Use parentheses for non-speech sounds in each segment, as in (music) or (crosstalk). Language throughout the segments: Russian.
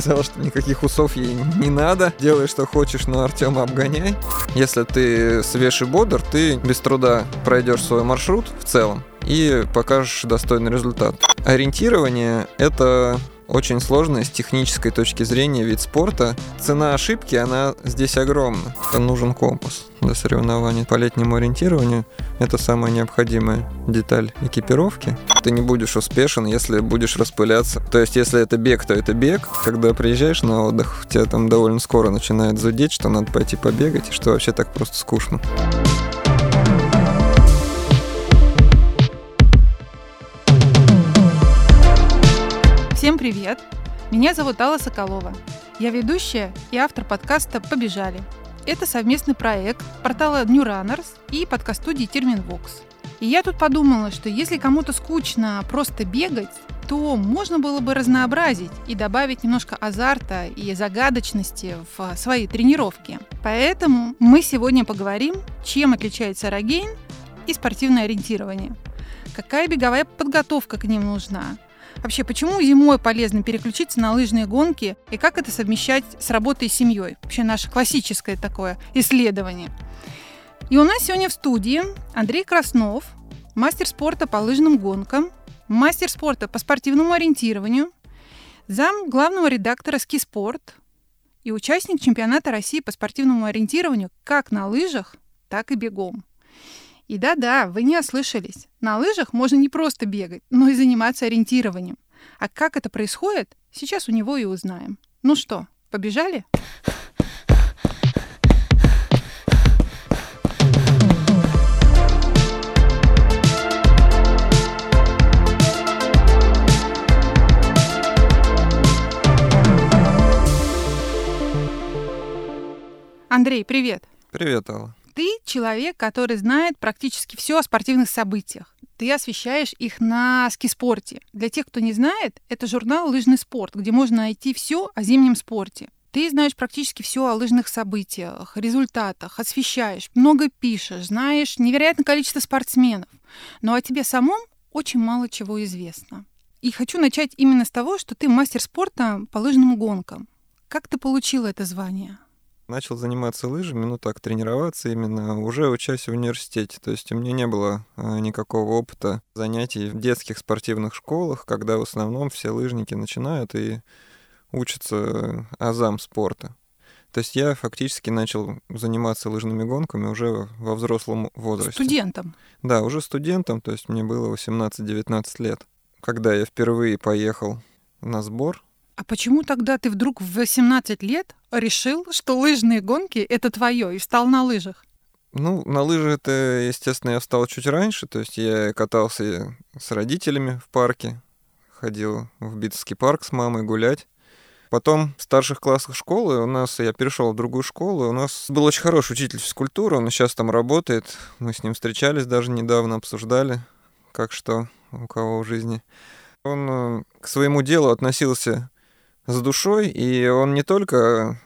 сказала, что никаких усов ей не надо. Делай, что хочешь, но Артема обгоняй. Если ты свеж и бодр, ты без труда пройдешь свой маршрут в целом и покажешь достойный результат. Ориентирование — это очень сложный с технической точки зрения вид спорта. Цена ошибки, она здесь огромна. Нужен компас для соревнований по летнему ориентированию. Это самая необходимая деталь экипировки. Ты не будешь успешен, если будешь распыляться. То есть, если это бег, то это бег. Когда приезжаешь на отдых, тебя там довольно скоро начинает зудеть, что надо пойти побегать, и что вообще так просто скучно. Всем привет! Меня зовут Алла Соколова. Я ведущая и автор подкаста «Побежали». Это совместный проект портала New Runners и подкаст-студии Терминвокс. И я тут подумала, что если кому-то скучно просто бегать, то можно было бы разнообразить и добавить немножко азарта и загадочности в свои тренировки. Поэтому мы сегодня поговорим, чем отличается рогейн и спортивное ориентирование. Какая беговая подготовка к ним нужна? Вообще, почему зимой полезно переключиться на лыжные гонки и как это совмещать с работой и семьей? Вообще наше классическое такое исследование. И у нас сегодня в студии Андрей Краснов, мастер спорта по лыжным гонкам, мастер спорта по спортивному ориентированию, зам главного редактора «Ски Спорт» и участник чемпионата России по спортивному ориентированию как на лыжах, так и бегом. И да-да, вы не ослышались. На лыжах можно не просто бегать, но и заниматься ориентированием. А как это происходит, сейчас у него и узнаем. Ну что, побежали? Андрей, привет. Привет, Алла. Ты человек, который знает практически все о спортивных событиях. Ты освещаешь их на скиспорте. Для тех, кто не знает, это журнал «Лыжный спорт», где можно найти все о зимнем спорте. Ты знаешь практически все о лыжных событиях, результатах, освещаешь, много пишешь, знаешь невероятное количество спортсменов. Но о тебе самом очень мало чего известно. И хочу начать именно с того, что ты мастер спорта по лыжным гонкам. Как ты получила это звание? Начал заниматься лыжами, ну так, тренироваться именно, уже учась в университете. То есть у меня не было а, никакого опыта занятий в детских спортивных школах, когда в основном все лыжники начинают и учатся азам спорта. То есть я фактически начал заниматься лыжными гонками уже во взрослом возрасте. Студентом? Да, уже студентом, то есть мне было 18-19 лет. Когда я впервые поехал на сбор а почему тогда ты вдруг в 18 лет решил, что лыжные гонки — это твое, и встал на лыжах? Ну, на лыжи это, естественно, я встал чуть раньше, то есть я катался с родителями в парке, ходил в Битовский парк с мамой гулять. Потом в старших классах школы у нас, я перешел в другую школу, у нас был очень хороший учитель физкультуры, он сейчас там работает, мы с ним встречались даже недавно, обсуждали, как что у кого в жизни. Он э, к своему делу относился с душой, и он не только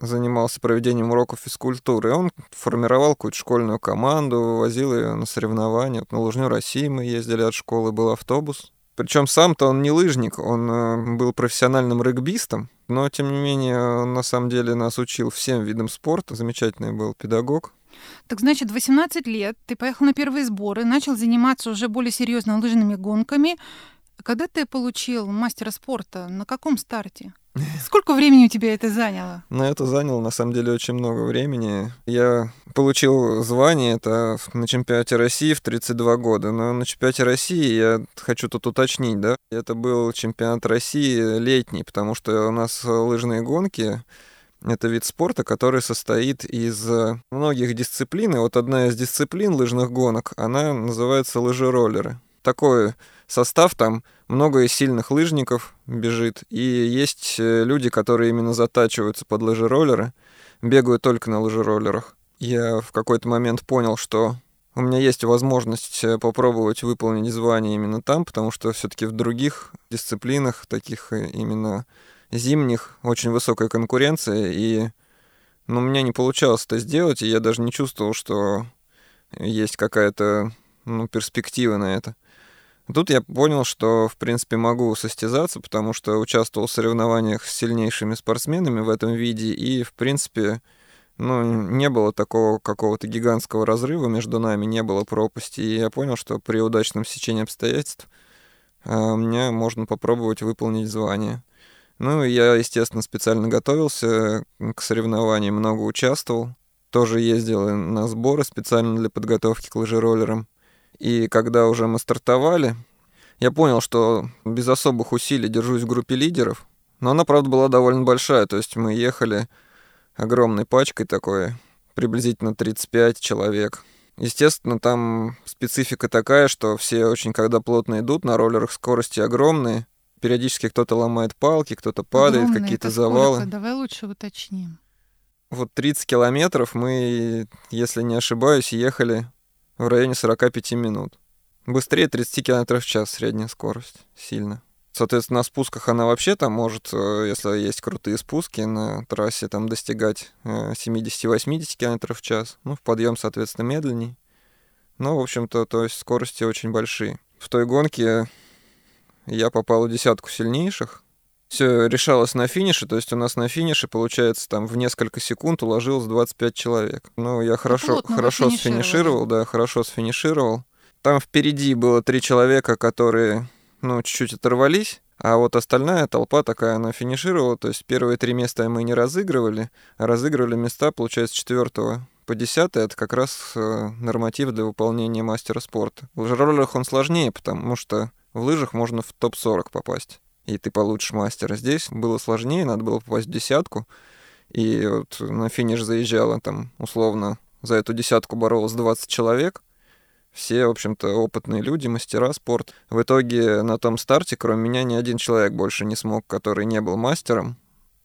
занимался проведением уроков физкультуры, он формировал какую-то школьную команду, возил ее на соревнования. Вот на Лыжню России мы ездили от школы, был автобус. Причем сам-то он не лыжник, он э, был профессиональным регбистом, но тем не менее он на самом деле нас учил всем видам спорта, замечательный был педагог. Так значит, в 18 лет ты поехал на первые сборы, начал заниматься уже более серьезно лыжными гонками. Когда ты получил мастера спорта? На каком старте? (laughs) Сколько времени у тебя это заняло? Ну, это заняло, на самом деле, очень много времени. Я получил звание это на чемпионате России в 32 года. Но на чемпионате России, я хочу тут уточнить, да, это был чемпионат России летний, потому что у нас лыжные гонки это вид спорта, который состоит из многих дисциплин. И вот одна из дисциплин лыжных гонок, она называется лыжероллеры. Такой состав там много сильных лыжников бежит, и есть э, люди, которые именно затачиваются под лыжероллеры, бегают только на лыжероллерах. Я в какой-то момент понял, что у меня есть возможность э, попробовать выполнить звание именно там, потому что все-таки в других дисциплинах, таких э, именно зимних, очень высокая конкуренция, и ну, у меня не получалось это сделать, и я даже не чувствовал, что есть какая-то ну, перспектива на это. Тут я понял, что, в принципе, могу состязаться, потому что участвовал в соревнованиях с сильнейшими спортсменами в этом виде, и, в принципе, ну, не было такого какого-то гигантского разрыва между нами, не было пропасти, и я понял, что при удачном сечении обстоятельств а, мне можно попробовать выполнить звание. Ну, я, естественно, специально готовился к соревнованиям, много участвовал. Тоже ездил на сборы специально для подготовки к лыжероллерам. И когда уже мы стартовали, я понял, что без особых усилий держусь в группе лидеров. Но она, правда, была довольно большая. То есть мы ехали огромной пачкой такой, приблизительно 35 человек. Естественно, там специфика такая, что все очень, когда плотно идут, на роллерах скорости огромные. Периодически кто-то ломает палки, кто-то падает, какие-то завалы. сколько? Давай лучше уточним. Вот 30 километров мы, если не ошибаюсь, ехали в районе 45 минут. Быстрее 30 километров в час средняя скорость. Сильно. Соответственно, на спусках она вообще там может, э, если есть крутые спуски на трассе, там достигать э, 70-80 км в час. Ну, в подъем, соответственно, медленней. Но, в общем-то, то есть скорости очень большие. В той гонке я попал в десятку сильнейших. Все решалось на финише, то есть у нас на финише, получается, там в несколько секунд уложилось 25 человек. Ну, я хорошо, вы хорошо сфинишировал, да, хорошо сфинишировал. Там впереди было три человека, которые, ну, чуть-чуть оторвались, а вот остальная толпа такая, она финишировала, то есть первые три места мы не разыгрывали, а разыгрывали места, получается, четвертого по десятое, это как раз э, норматив для выполнения мастера спорта. В лыжероллерах он сложнее, потому что в лыжах можно в топ-40 попасть, и ты получишь мастера. Здесь было сложнее, надо было попасть в десятку, и вот на финиш заезжало там, условно, за эту десятку боролось 20 человек, все, в общем-то, опытные люди, мастера спорта. В итоге на том старте, кроме меня, ни один человек больше не смог, который не был мастером,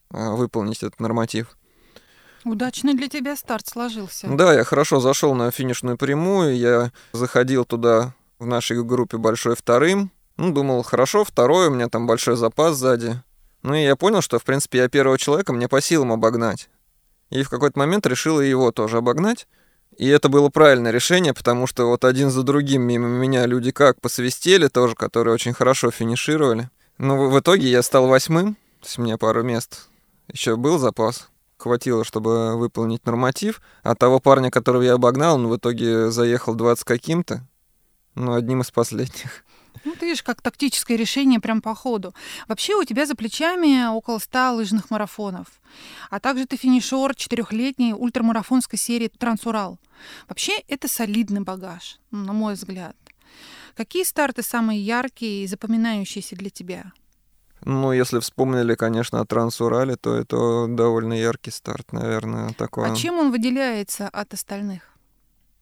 а, выполнить этот норматив. Удачный для тебя старт сложился. Да, я хорошо зашел на финишную прямую, я заходил туда в нашей группе большой вторым. Ну, думал, хорошо, второй, у меня там большой запас сзади. Ну и я понял, что, в принципе, я первого человека мне по силам обогнать. И в какой-то момент решил и его тоже обогнать. И это было правильное решение, потому что вот один за другим мимо меня люди как посвистели тоже, которые очень хорошо финишировали. В в итоге я стал восьмым, то есть у меня пару мест еще был запас. Хватило, чтобы выполнить норматив. А того парня, которого я обогнал, он в итоге заехал 20 каким-то. Ну, одним из последних. Ну, ты видишь, как тактическое решение прям по ходу. Вообще у тебя за плечами около 100 лыжных марафонов. А также ты финишер четырехлетней ультрамарафонской серии «Трансурал». Вообще это солидный багаж, на мой взгляд. Какие старты самые яркие и запоминающиеся для тебя? Ну, если вспомнили, конечно, о Трансурале, то это довольно яркий старт, наверное, такой. А чем он выделяется от остальных?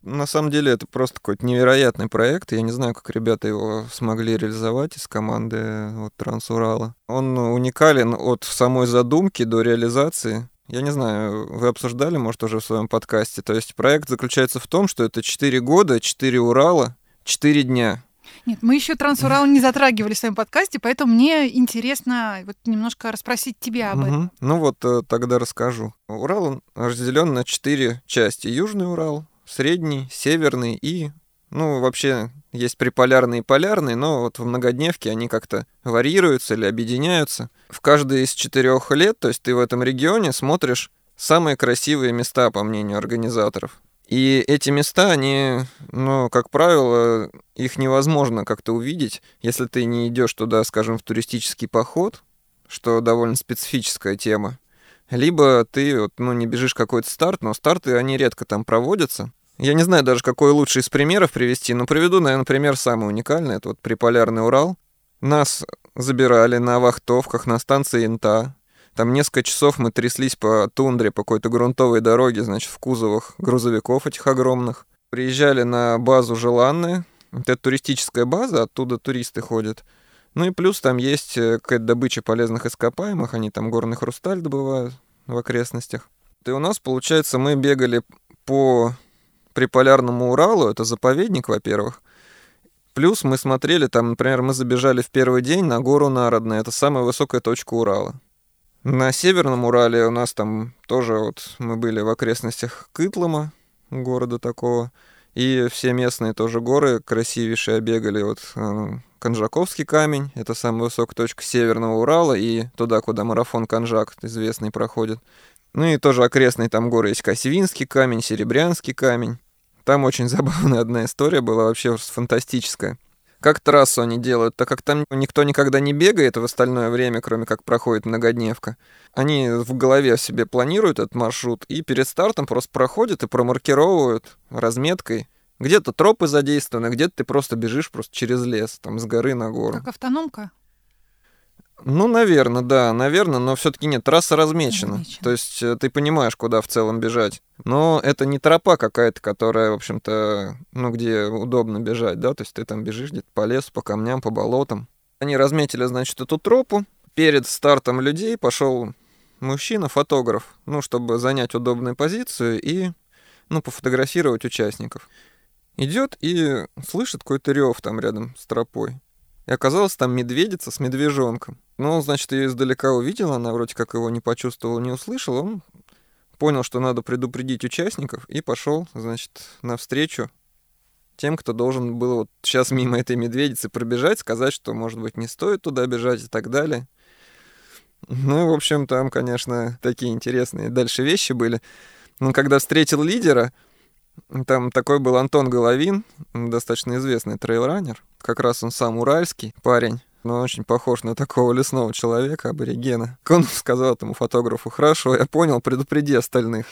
На самом деле это просто какой-то невероятный проект. Я не знаю, как ребята его смогли реализовать из команды вот, Трансурала. Он уникален от самой задумки до реализации. Я не знаю, вы обсуждали, может, уже в своем подкасте. То есть проект заключается в том, что это 4 года, 4 Урала, 4 дня. Нет, мы еще Трансурал не затрагивали в своем подкасте, поэтому мне интересно вот немножко расспросить тебя об этом. Мгм. Ну вот э, тогда расскажу. Урал разделен на четыре части. Южный Урал, средний, северный и, ну, вообще есть приполярный и полярный, но вот в многодневке они как-то варьируются или объединяются. В каждый из четырех лет, то есть ты в этом регионе смотришь самые красивые места, по мнению организаторов. И эти места, они, ну, как правило, их невозможно как-то увидеть, если ты не идешь туда, скажем, в туристический поход, что довольно специфическая тема. Либо ты, вот, ну, не бежишь какой-то старт, но старты, они редко там проводятся. Я не знаю даже, какой лучший из примеров привести, но приведу, наверное, пример самый уникальный. Это вот приполярный Урал. Нас забирали на вахтовках на станции Инта. Там несколько часов мы тряслись по тундре, по какой-то грунтовой дороге, значит, в кузовах грузовиков этих огромных. Приезжали на базу Желанная. Это туристическая база, оттуда туристы ходят. Ну и плюс там есть э, какая-то добыча полезных ископаемых, они там горный хрусталь добывают в окрестностях. И у нас, получается, мы бегали по приполярному Уралу, это заповедник, во-первых. Плюс мы смотрели, там, например, мы забежали в первый день на гору Народная, это самая высокая точка Урала. На Северном Урале у нас там тоже вот мы были в окрестностях Кытлома, города такого, и все местные тоже горы красивейшие обегали, вот, э, Конжаковский камень, это самая высокая точка Северного Урала, и туда, куда марафон Конжак известный проходит. Ну и тоже окрестные там горы есть Косевинский камень, Серебрянский камень. Там очень (laughs) забавная одна история была, вообще фантастическая. Как трассу они делают, так как там никто никогда не бегает в остальное время, кроме как проходит многодневка. Они в голове себе планируют этот маршрут и перед стартом просто проходят и промаркировывают разметкой. Где-то тропы задействованы, где-то ты просто бежишь просто через лес, там с горы на гору. Как автономка? Ну, наверное, да, наверное, но все-таки нет, трасса размечена. размечена. То есть э, ты понимаешь, куда в целом бежать. Но это не тропа какая-то, которая, в общем-то, ну, где удобно бежать, да, то есть ты там бежишь где-то по лесу, по камням, по болотам. Они разметили, значит, эту тропу. Перед стартом людей пошел мужчина, фотограф, ну, чтобы занять удобную позицию и, ну, пофотографировать участников. Идет и слышит какой-то рев там рядом с тропой. И оказалось там медведица с медвежонком. Ну, он, значит, ее издалека увидел, она вроде как его не почувствовала, не услышала. Он понял, что надо предупредить участников, и пошел, значит, навстречу тем, кто должен был вот сейчас мимо этой медведицы пробежать, сказать, что, может быть, не стоит туда бежать и так далее. Ну, в общем, там, конечно, такие интересные дальше вещи были. Но когда встретил лидера, там такой был Антон Головин, достаточно известный трейлранер. Как раз он сам уральский парень, но очень похож на такого лесного человека, аборигена. Он сказал этому фотографу, хорошо, я понял, предупреди остальных.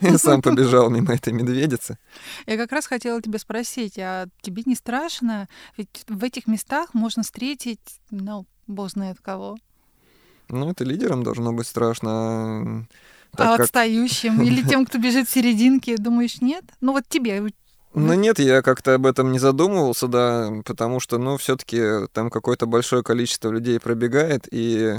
И сам побежал мимо этой медведицы. Я как раз хотела тебя спросить, а тебе не страшно? Ведь в этих местах можно встретить, ну, бог знает кого. Ну, это лидерам должно быть страшно. А как... отстающим или (laughs) тем, кто бежит в серединке, думаешь, нет? Ну вот тебе ну нет, я как-то об этом не задумывался, да, потому что, ну, все-таки там какое-то большое количество людей пробегает, и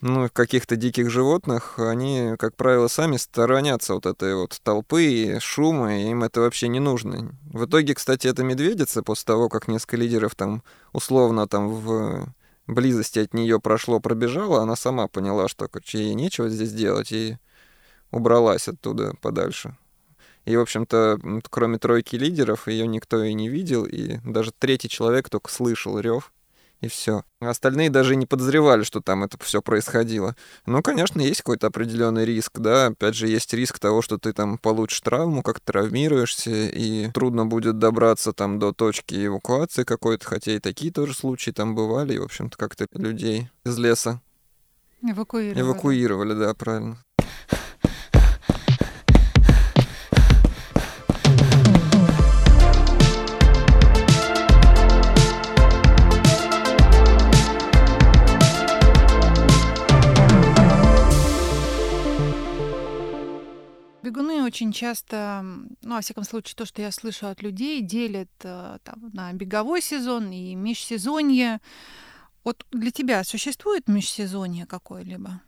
ну, каких-то диких животных, они, как правило, сами сторонятся вот этой вот толпы и шума, и им это вообще не нужно. В итоге, кстати, эта медведица, после того, как несколько лидеров там условно там в близости от нее прошло, пробежала, она сама поняла, что ей нечего здесь делать, и убралась оттуда подальше. И, в общем-то, кроме тройки лидеров, ее никто и не видел, и даже третий человек только слышал рев, и все. Остальные даже не подозревали, что там это все происходило. Ну, конечно, есть какой-то определенный риск, да. Опять же, есть риск того, что ты там получишь травму, как травмируешься, и трудно будет добраться там до точки эвакуации какой-то, хотя и такие тоже случаи там бывали, и, в общем-то, как-то людей из леса эвакуировали. Эвакуировали, да, правильно. Очень часто, ну, во всяком случае, то, что я слышу от людей, делят э, там, на беговой сезон и межсезонье. Вот для тебя существует межсезонье какое-либо?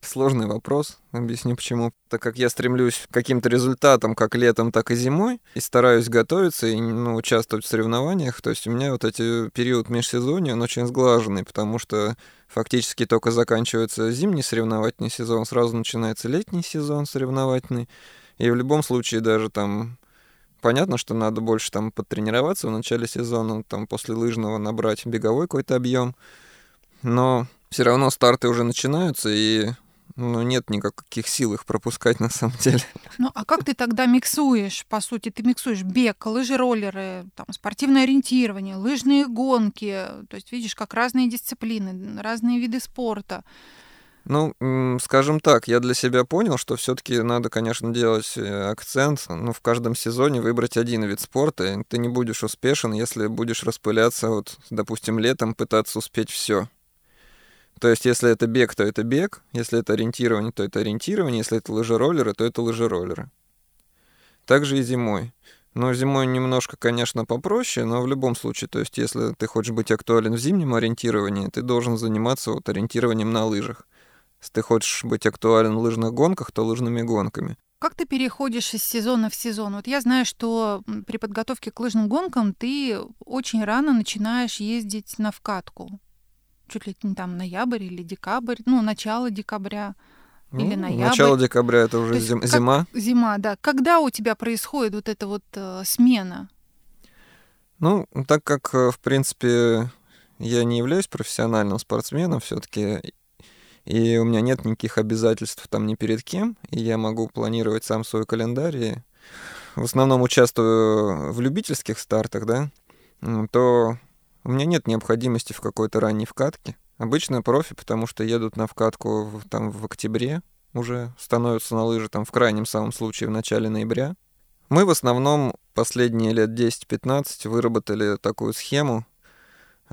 Сложный вопрос, объясню почему. Так как я стремлюсь к каким-то результатам как летом, так и зимой, и стараюсь готовиться и ну, участвовать в соревнованиях, то есть у меня вот эти период межсезонья, он очень сглаженный, потому что фактически только заканчивается зимний соревновательный сезон, сразу начинается летний сезон соревновательный, и в любом случае даже там понятно, что надо больше там подтренироваться в начале сезона, там после лыжного набрать беговой какой-то объем. Но все равно старты уже начинаются, и ну, нет никаких сил их пропускать (laughs) на самом деле. Ну, а как ты тогда миксуешь, по сути? Ты миксуешь бег, лыжи, роллеры, там, спортивное ориентирование, лыжные гонки. То есть видишь, как разные дисциплины, разные виды спорта. Ну, скажем так, я для себя понял, что все-таки надо, конечно, делать э, акцент, ну, в каждом сезоне выбрать один вид спорта. Ты не будешь успешен, если будешь распыляться, вот, допустим, летом пытаться успеть все. То есть, если это бег, то это бег, если это ориентирование, то это ориентирование, если это лыжероллеры, то это лыжероллеры. Также и зимой. Но зимой немножко, конечно, попроще, но в любом случае, то есть, если ты хочешь быть актуален в зимнем ориентировании, ты должен заниматься вот ориентированием на лыжах. Если ты хочешь быть актуален в лыжных гонках, то лыжными гонками. Как ты переходишь из сезона в сезон? Вот я знаю, что при подготовке к лыжным гонкам ты очень рано начинаешь ездить на вкатку. Чуть ли не там ноябрь или декабрь, ну, начало декабря ну, или ноябрь. Начало декабря это уже зим, как, зима. Зима, да. Когда у тебя происходит вот эта вот э, смена? Ну, так как, э, в принципе, я не являюсь профессиональным спортсменом все-таки, и у меня нет никаких обязательств там ни перед кем, и я могу планировать сам свой календарь. И в основном участвую в любительских стартах, да, то у меня нет необходимости в какой-то ранней вкатке. Обычно профи, потому что едут на вкатку в, там в октябре, уже становятся на лыжи там в крайнем самом случае в начале ноября. Мы в основном последние лет 10-15 выработали такую схему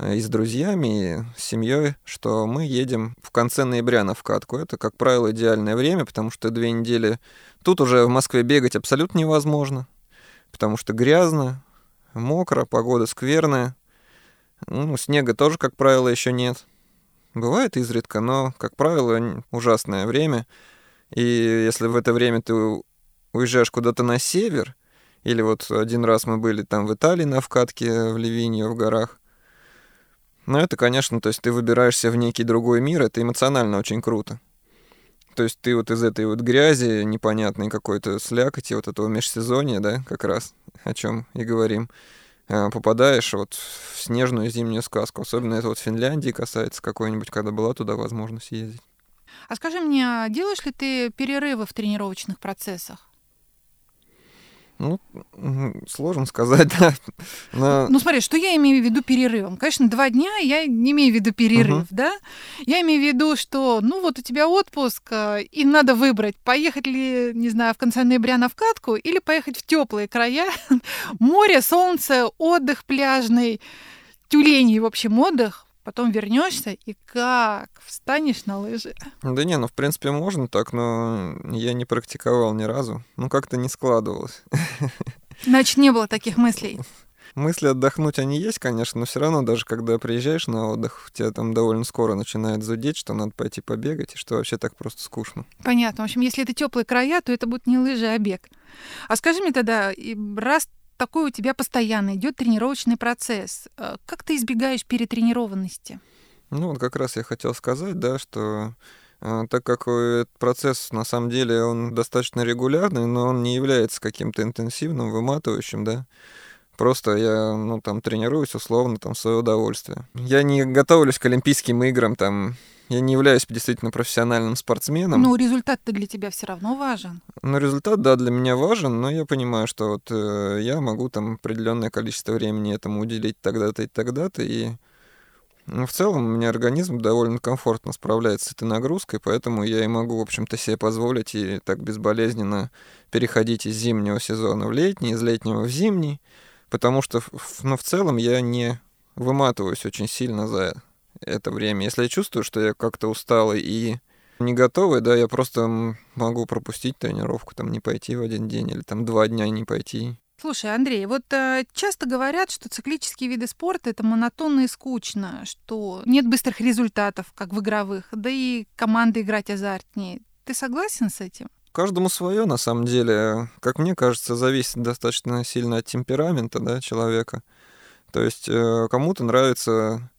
и с друзьями, и с семьей, что мы едем в конце ноября на вкатку. Это, как правило, идеальное время, потому что две недели тут уже в Москве бегать абсолютно невозможно, потому что грязно, мокро, погода скверная. Ну, снега тоже, как правило, еще нет. Бывает изредка, но, как правило, ужасное время. И если в это время ты уезжаешь куда-то на север, или вот один раз мы были там в Италии на вкатке в Ливинью в горах, ну это, конечно, то есть ты выбираешься в некий другой мир, это эмоционально очень круто. То есть ты вот из этой вот грязи непонятной какой-то слякоти, вот этого межсезонья, да, как раз, о чем и говорим, а, попадаешь вот в снежную зимнюю сказку. Особенно это вот Финляндии касается какой-нибудь, когда была туда возможность ездить. А скажи мне, а делаешь ли ты перерывы в тренировочных процессах? Ну, сложно сказать, (laughs) да. Но... Ну, смотри, что я имею в виду перерывом? Конечно, два дня я не имею в виду перерыв, угу. да? Я имею в виду, что, ну, вот у тебя отпуск, а, и надо выбрать, поехать ли, не знаю, в конце ноября на вкатку или поехать в теплые края, (laughs) море, солнце, отдых пляжный, тюленей, в общем, отдых, потом вернешься и как встанешь на лыжи. Да не, ну в принципе можно так, но я не практиковал ни разу. Ну как-то не складывалось. (laughs) Значит, не было таких мыслей. Мысли отдохнуть они есть, конечно, но все равно даже когда приезжаешь на отдых, тебя там довольно скоро начинает зудеть, что надо пойти побегать, и что вообще так просто скучно. Понятно. В общем, если это теплые края, то это будет не лыжи, а бег. А скажи мне тогда, раз такой у тебя постоянно идет тренировочный процесс. Э, как ты избегаешь перетренированности? Ну, вот как раз я хотел сказать, да, что э, так как этот процесс на самом деле он достаточно регулярный, но он не является каким-то интенсивным, выматывающим, да. Просто я, ну, там, тренируюсь условно, там, в свое удовольствие. Я не готовлюсь к Олимпийским играм, там, я не являюсь действительно профессиональным спортсменом. Ну, результат-то для тебя все равно важен. Ну, результат, да, для меня важен, но я понимаю, что вот э, я могу там определенное количество времени этому уделить тогда-то и тогда-то, и ну, в целом у меня организм довольно комфортно справляется с этой нагрузкой, поэтому я и могу, в общем-то, себе позволить и так безболезненно переходить из зимнего сезона в летний, из летнего в зимний, потому что, ну, в целом я не выматываюсь очень сильно за это время. Если я чувствую, что я как-то усталый и не готовый, да, я просто могу пропустить тренировку, там не пойти в один день или там два дня не пойти. Слушай, Андрей, вот э, часто говорят, что циклические виды спорта это монотонно и скучно, что нет быстрых результатов, как в игровых, да и команды играть азартнее. Ты согласен с этим? Каждому свое, на самом деле. Как мне кажется, зависит достаточно сильно от темперамента да, человека. То есть э, кому-то нравится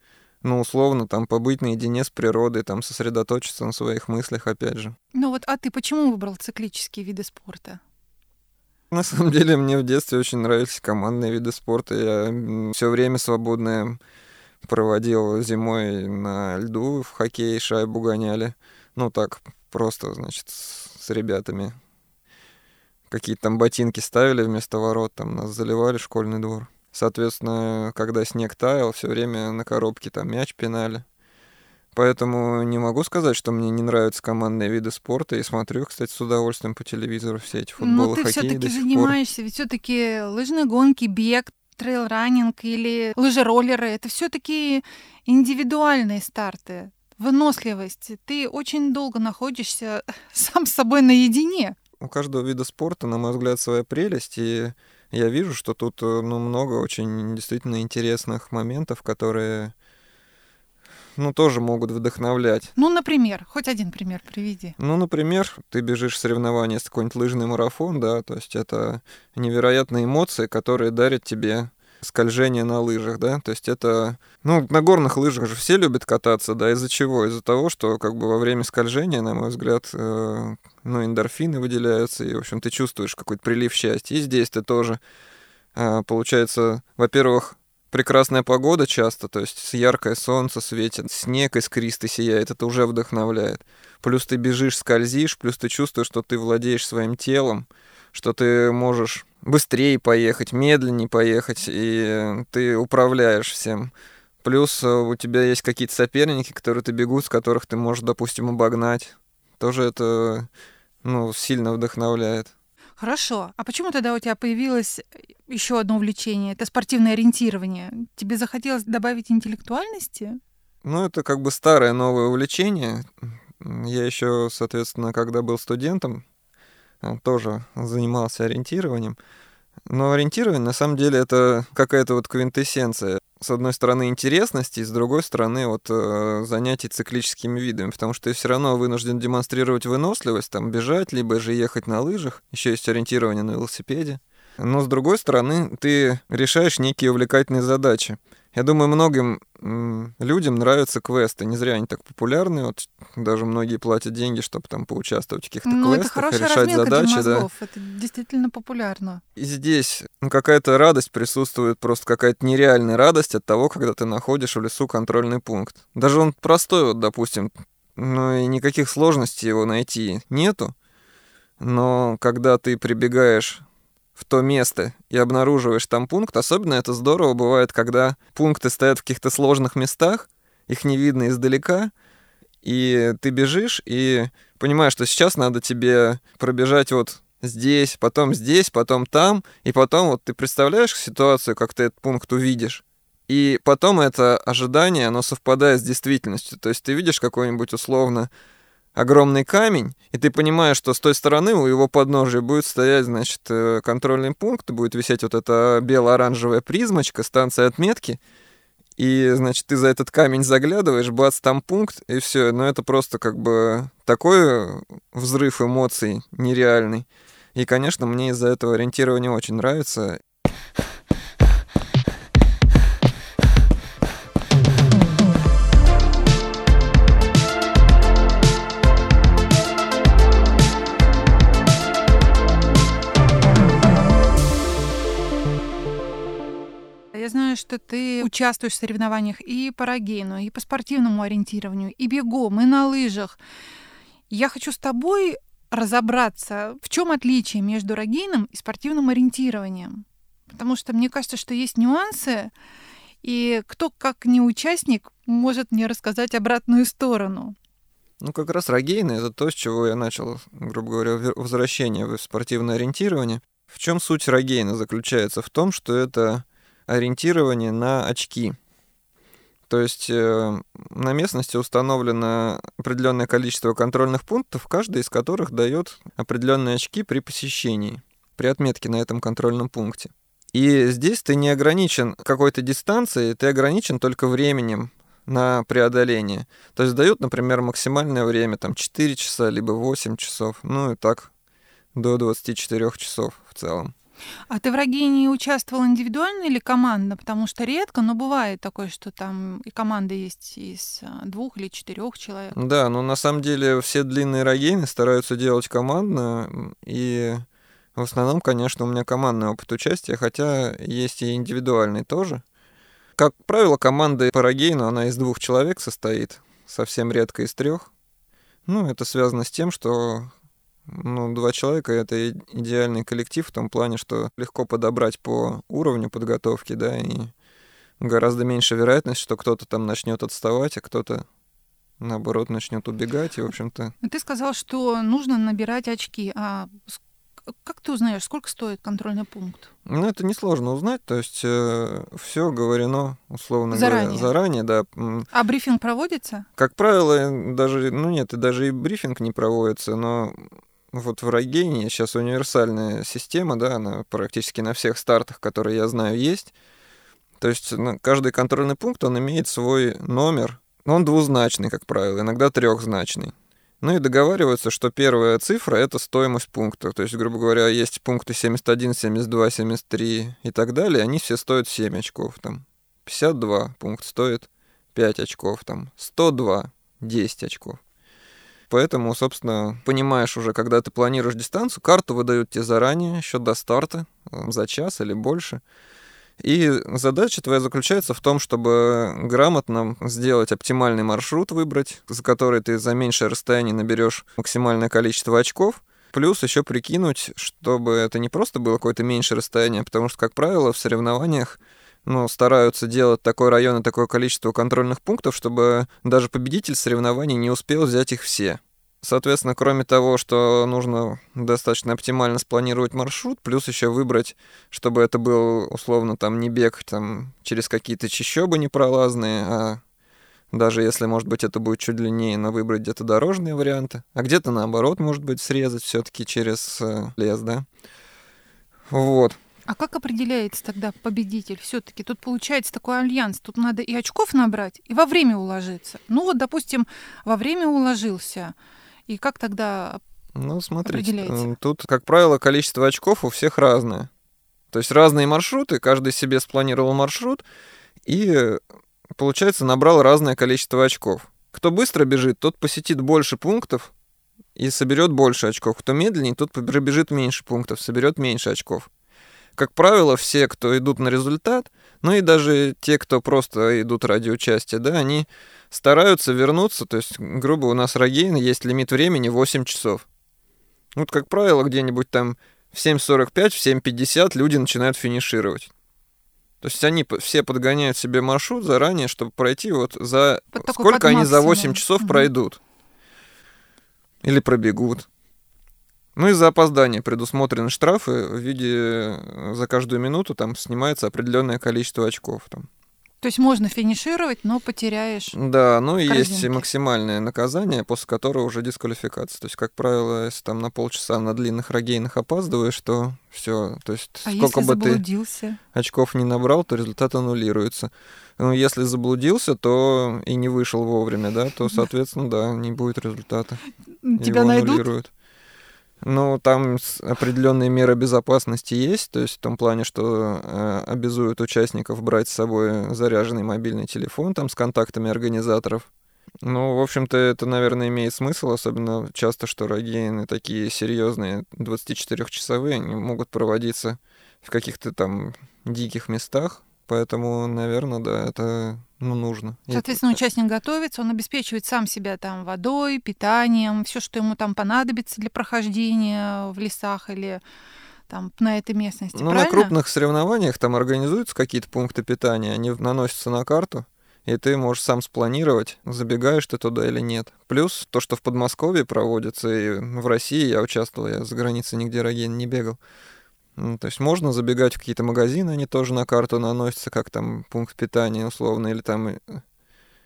ну, условно, там, побыть наедине с природой, там, сосредоточиться на своих мыслях, опять же. Ну вот, а ты почему выбрал циклические виды спорта? На самом деле, мне в детстве очень нравились командные виды спорта. Я все время свободное проводил зимой на льду, в хоккей шайбу гоняли. Ну, так, просто, значит, с ребятами. Какие-то там ботинки ставили вместо ворот, там нас заливали школьный двор. Соответственно, когда снег таял, все время на коробке там мяч пинали. Поэтому не могу сказать, что мне не нравятся командные виды спорта. И смотрю, кстати, с удовольствием по телевизору все эти футболы, Но ты все-таки занимаешься, ведь все-таки лыжные гонки, бег, трейл-раннинг или лыжероллеры. Это все-таки индивидуальные старты, выносливость. Ты очень долго находишься (laughs) сам с собой наедине. У каждого вида спорта, на мой взгляд, своя прелесть. И я вижу, что тут э, ну, много очень действительно интересных моментов, которые ну, тоже могут вдохновлять. Ну, например, хоть один пример приведи. Ну, например, ты бежишь в соревнования с какой-нибудь лыжный марафон, да, то есть это невероятные эмоции, которые дарят тебе скольжение на лыжах, да, то есть это, ну, на горных лыжах же все любят кататься, да, из-за чего? Из-за того, что как бы во время скольжения, на мой взгляд, э, ну, эндорфины выделяются, и, в общем, ты чувствуешь какой-то прилив счастья. И здесь ты тоже, э, получается, во-первых, прекрасная погода часто, то есть яркое солнце светит, снег искристый сияет, это уже вдохновляет. Плюс ты бежишь, скользишь, плюс ты чувствуешь, что ты владеешь своим телом, что ты можешь быстрее поехать, медленнее поехать, и ты управляешь всем. Плюс э, у тебя есть какие-то соперники, которые ты бегут, с которых ты можешь, допустим, обогнать. Тоже это ну, сильно вдохновляет. Хорошо. А почему тогда у тебя появилось еще одно увлечение? Это спортивное ориентирование. Тебе захотелось добавить интеллектуальности? Ну, это как бы старое новое увлечение. Я еще, соответственно, когда был студентом, э, тоже занимался ориентированием. Но ориентирование, на самом деле, это какая-то вот квинтэссенция. С одной стороны, интересности, с другой стороны, вот э, занятий циклическими видами, потому что ты все равно вынужден демонстрировать выносливость, там, бежать, либо же ехать на лыжах, еще есть ориентирование на велосипеде. Но с другой стороны, ты решаешь некие увлекательные задачи. Я думаю, многим людям нравятся квесты. Не зря они так популярны. Вот даже многие платят деньги, чтобы там поучаствовать в каких-то ну, квестах, это решать задачи. Для мозгов. Да. Это действительно популярно. И здесь ну, какая-то радость присутствует, просто какая-то нереальная радость от того, когда ты находишь в лесу контрольный пункт. Даже он простой, вот, допустим, ну и никаких сложностей его найти нету. Но когда ты прибегаешь в то место и обнаруживаешь там пункт. Особенно это здорово бывает, когда пункты стоят в каких-то сложных местах, их не видно издалека, и ты бежишь и понимаешь, что сейчас надо тебе пробежать вот здесь, потом здесь, потом там, и потом вот ты представляешь ситуацию, как ты этот пункт увидишь. И потом это ожидание, оно совпадает с действительностью. То есть ты видишь какой-нибудь условно огромный камень, и ты понимаешь, что с той стороны у его подножия будет стоять, значит, э, контрольный пункт, будет висеть вот эта бело-оранжевая призмочка, станция отметки, и, значит, ты за этот камень заглядываешь, бац, там пункт, и все. Но это просто как бы такой взрыв эмоций нереальный. И, конечно, мне из-за этого ориентирование очень нравится. Что ты участвуешь в соревнованиях и по рогейну, и по спортивному ориентированию, и бегом, и на лыжах. Я хочу с тобой разобраться, в чем отличие между рогейном и спортивным ориентированием. Потому что мне кажется, что есть нюансы, и кто, как не участник, может мне рассказать обратную сторону. Ну, как раз рогейны — это то, с чего я начал, грубо говоря, возвращение в спортивное ориентирование. В чем суть рогейна заключается? В том, что это ориентирование на очки. То есть э, на местности установлено определенное количество контрольных пунктов, каждый из которых дает определенные очки при посещении, при отметке на этом контрольном пункте. И здесь ты не ограничен какой-то дистанцией, ты ограничен только временем на преодоление. То есть дают, например, максимальное время, там 4 часа, либо 8 часов, ну и так до 24 часов в целом. А ты в Рогине участвовал индивидуально или командно? Потому что редко, но бывает такое, что там и команда есть из а, двух или четырех человек. Да, но на самом деле все длинные рогейны стараются делать командно, и в основном, конечно, у меня командный опыт участия, хотя есть и индивидуальный тоже. Как правило, команда по рогейну, она из двух человек состоит, совсем редко из трех. Ну, это связано с тем, что ну, два человека — это идеальный коллектив в том плане, что легко подобрать по уровню подготовки, да, и гораздо меньше вероятность, что кто-то там начнет отставать, а кто-то наоборот начнет убегать, и, в общем-то... Ты сказал, что нужно набирать очки, а как ты узнаешь, сколько стоит контрольный пункт? Ну, это несложно узнать, то есть э, все говорено, условно заранее. говоря, заранее, да. А брифинг проводится? Как правило, даже, ну нет, и даже и брифинг не проводится, но вот в Рогене сейчас универсальная система, да, она практически на всех стартах, которые я знаю, есть. То есть ну, каждый контрольный пункт, он имеет свой номер. Он двузначный, как правило, иногда трехзначный. Ну и договариваются, что первая цифра — это стоимость пункта. То есть, грубо говоря, есть пункты 71, 72, 73 и так далее, они все стоят 7 очков. Там 52 пункт стоит 5 очков, там 102 — 10 очков. Поэтому, собственно, понимаешь уже, когда ты планируешь дистанцию, карту выдают тебе заранее, еще до старта, э, за час или больше. И задача твоя заключается в том, чтобы грамотно сделать оптимальный маршрут, выбрать, за который ты за меньшее расстояние наберешь максимальное количество очков, плюс еще прикинуть, чтобы это не просто было какое-то меньшее расстояние, потому что, как правило, в соревнованиях ну, стараются делать такой район и такое количество контрольных пунктов, чтобы даже победитель соревнований не успел взять их все. Соответственно, кроме того, что нужно достаточно оптимально спланировать маршрут, плюс еще выбрать, чтобы это был условно там не бег там через какие-то чащобы непролазные, а даже если, может быть, это будет чуть длиннее, но выбрать где-то дорожные варианты, а где-то наоборот, может быть, срезать все-таки через э, лес, да. Вот. А как определяется тогда победитель? Все-таки тут получается такой альянс. Тут надо и очков набрать, и во время уложиться. Ну вот, допустим, во время уложился. И как тогда ну, смотрите, тут, как правило, количество очков у всех разное. То есть разные маршруты, каждый себе спланировал маршрут, и, получается, набрал разное количество очков. Кто быстро бежит, тот посетит больше пунктов и соберет больше очков. Кто медленнее, тот пробежит меньше пунктов, соберет меньше очков как правило, все, кто идут на результат, ну и даже те, кто просто идут ради участия, да, они стараются вернуться, то есть, грубо, у нас Рогейн есть лимит времени 8 часов. Вот, как правило, где-нибудь там в 7.45, в 7.50 люди начинают финишировать. То есть они все подгоняют себе маршрут заранее, чтобы пройти вот за... Вот сколько они за 8 часов угу. пройдут. Или пробегут. Ну и за опоздание предусмотрены штрафы в виде э, за каждую минуту там снимается определенное количество очков. Там. То есть можно финишировать, но потеряешь. Да, ну и есть максимальное наказание, после которого уже дисквалификация. То есть, как правило, если там на полчаса на длинных рогейнах опаздываешь, то все. То есть, а сколько бы ты очков не набрал, то результат аннулируется. Ну, если заблудился, то и не вышел вовремя, да, то, соответственно, да, не будет результата. Тебя Его найдут? Аннулируют. Ну, там определенные меры безопасности есть, то есть в том плане, что э, обязуют участников брать с собой заряженный мобильный телефон там с контактами организаторов. Ну, в общем-то, это, наверное, имеет смысл, особенно часто, что рогейны такие серьезные, 24-часовые, они могут проводиться в каких-то там диких местах, поэтому, наверное, да, это ну, нужно. Соответственно, участник готовится, он обеспечивает сам себя там водой, питанием, все, что ему там понадобится для прохождения в лесах или там на этой местности. Ну, правильно? на крупных соревнованиях там организуются какие-то пункты питания, они наносятся на карту, и ты можешь сам спланировать, забегаешь ты туда или нет. Плюс то, что в Подмосковье проводится, и в России я участвовал, я за границей нигде роген не бегал. Ну, то есть можно забегать в какие-то магазины, они тоже на карту наносятся, как там пункт питания условно, или там э,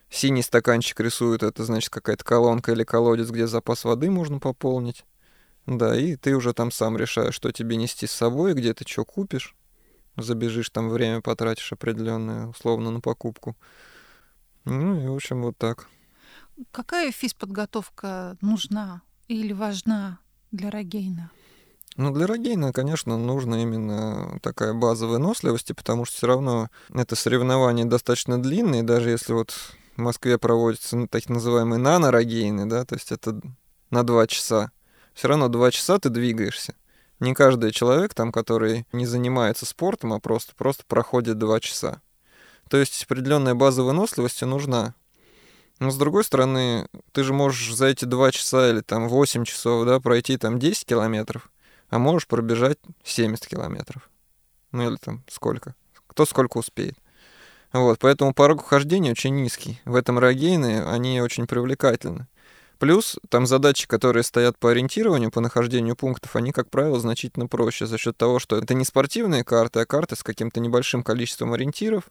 синий стаканчик рисуют, это значит какая-то колонка или колодец, где запас воды можно пополнить. Да, и ты уже там сам решаешь, что тебе нести с собой, где ты что купишь. Забежишь, там время потратишь определенное, условно, на покупку. Ну и, в общем, вот так. Какая физподготовка нужна или важна для Рогейна? Ну, для Рогейна, конечно, нужна именно такая база выносливости, потому что все равно это соревнование достаточно длинное, даже если вот в Москве проводятся ну, так называемые нано-рогейны, да, то есть это на два часа. Все равно два часа ты двигаешься. Не каждый человек, там, который не занимается спортом, а просто, просто проходит два часа. То есть определенная база выносливости нужна. Но с другой стороны, ты же можешь за эти два часа или там 8 часов, да, пройти там 10 километров а можешь пробежать 70 километров. Ну или там сколько. Кто сколько успеет. Вот, поэтому порог хождения очень низкий. В этом рогейны они очень привлекательны. Плюс там задачи, которые стоят по ориентированию, по нахождению пунктов, они, как правило, значительно проще за счет того, что это не спортивные карты, а карты с каким-то небольшим количеством ориентиров.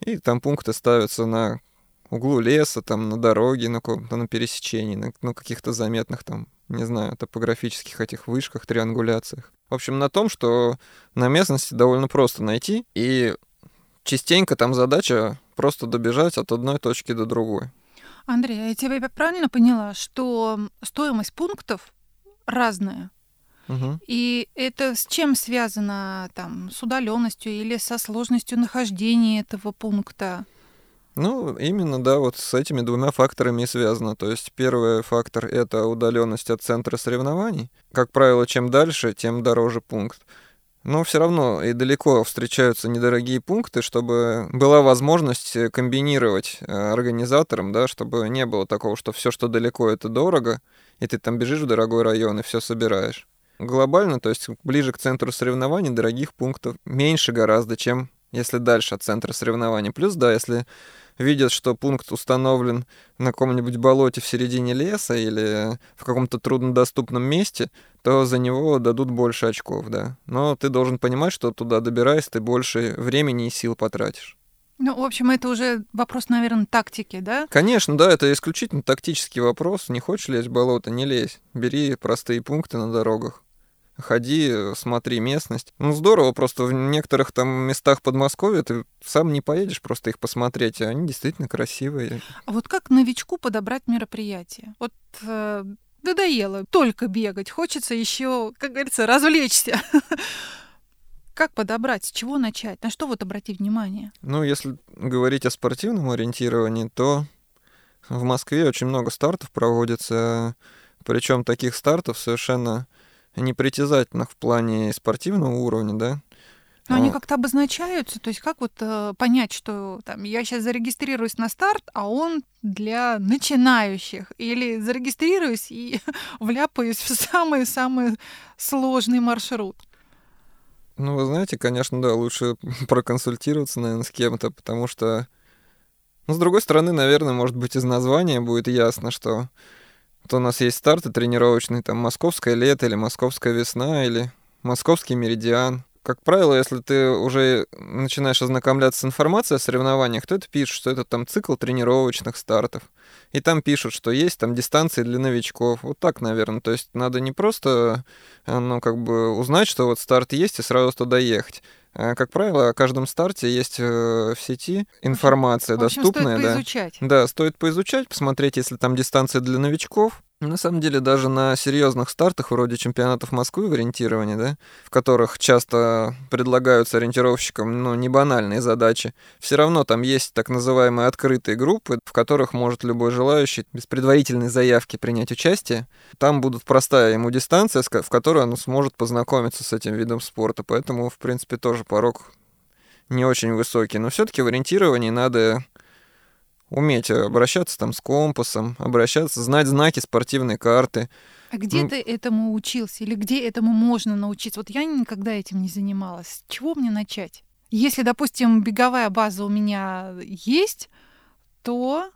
И там пункты ставятся на углу леса, там на дороге, на, на пересечении, на, на каких-то заметных там не знаю, топографических этих вышках, триангуляциях. В общем, на том, что на местности довольно просто найти, и частенько там задача просто добежать от одной точки до другой. Андрей, а я тебя правильно поняла, что стоимость пунктов разная? Угу. И это с чем связано там с удаленностью или со сложностью нахождения этого пункта? Ну, именно, да, вот с этими двумя факторами и связано. То есть первый фактор — это удаленность от центра соревнований. Как правило, чем дальше, тем дороже пункт. Но все равно и далеко встречаются недорогие пункты, чтобы была возможность комбинировать э, организаторам, да, чтобы не было такого, что все, что далеко, это дорого, и ты там бежишь в дорогой район и все собираешь. Глобально, то есть ближе к центру соревнований, дорогих пунктов меньше гораздо, чем если дальше от центра соревнований. Плюс, да, если видят, что пункт установлен на каком-нибудь болоте в середине леса или в каком-то труднодоступном месте, то за него дадут больше очков, да. Но ты должен понимать, что туда добираясь, ты больше времени и сил потратишь. Ну, в общем, это уже вопрос, наверное, тактики, да? Конечно, да, это исключительно тактический вопрос. Не хочешь лезть в болото, не лезь. Бери простые пункты на дорогах ходи, смотри местность. Ну, здорово, просто в некоторых там местах Подмосковья ты сам не поедешь просто их посмотреть, а они действительно красивые. А вот как новичку подобрать мероприятие? Вот э, надоело только бегать, хочется еще, как говорится, развлечься. (laughs) Как подобрать, с чего начать, на что вот обратить внимание? Ну, если говорить о спортивном ориентировании, то в Москве очень много стартов проводится, причем таких стартов совершенно непритязательных в плане спортивного уровня, да. Но они как-то обозначаются, то есть как вот э, понять, что там я сейчас зарегистрируюсь на старт, а он для начинающих, или зарегистрируюсь и (laughs) вляпаюсь в самый-самый сложный маршрут. Ну, вы знаете, конечно, да, лучше (laughs) проконсультироваться, наверное, с кем-то, потому что, ну, с другой стороны, наверное, может быть, из названия будет ясно, что то у нас есть старты тренировочные, там московское лето или московская весна или московский меридиан. Как правило, если ты уже начинаешь ознакомляться с информацией о соревнованиях, то это пишет, что это там цикл тренировочных стартов. И там пишут, что есть там дистанции для новичков. Вот так, наверное. То есть надо не просто, ну, как бы узнать, что вот старт есть, и сразу туда ехать. А, как правило, о каждом старте есть э, в сети информация в общем, доступная. Стоит поизучать. Да. да, стоит поизучать, посмотреть, если там дистанция для новичков, на самом деле, даже на серьезных стартах, вроде чемпионатов Москвы в ориентировании, да, в которых часто предлагаются ориентировщикам ну, не банальные задачи, все равно там есть так называемые открытые группы, в которых может любой желающий без предварительной заявки принять участие. Там будут простая ему дистанция, в которой он сможет познакомиться с этим видом спорта. Поэтому, в принципе, тоже порог не очень высокий. Но все-таки в ориентировании надо уметь обращаться там с компасом, обращаться, знать знаки спортивной карты. А где ну, ты этому учился или где этому можно научиться? Вот я никогда этим не занималась. С чего мне начать? Если, допустим, беговая база у меня есть, то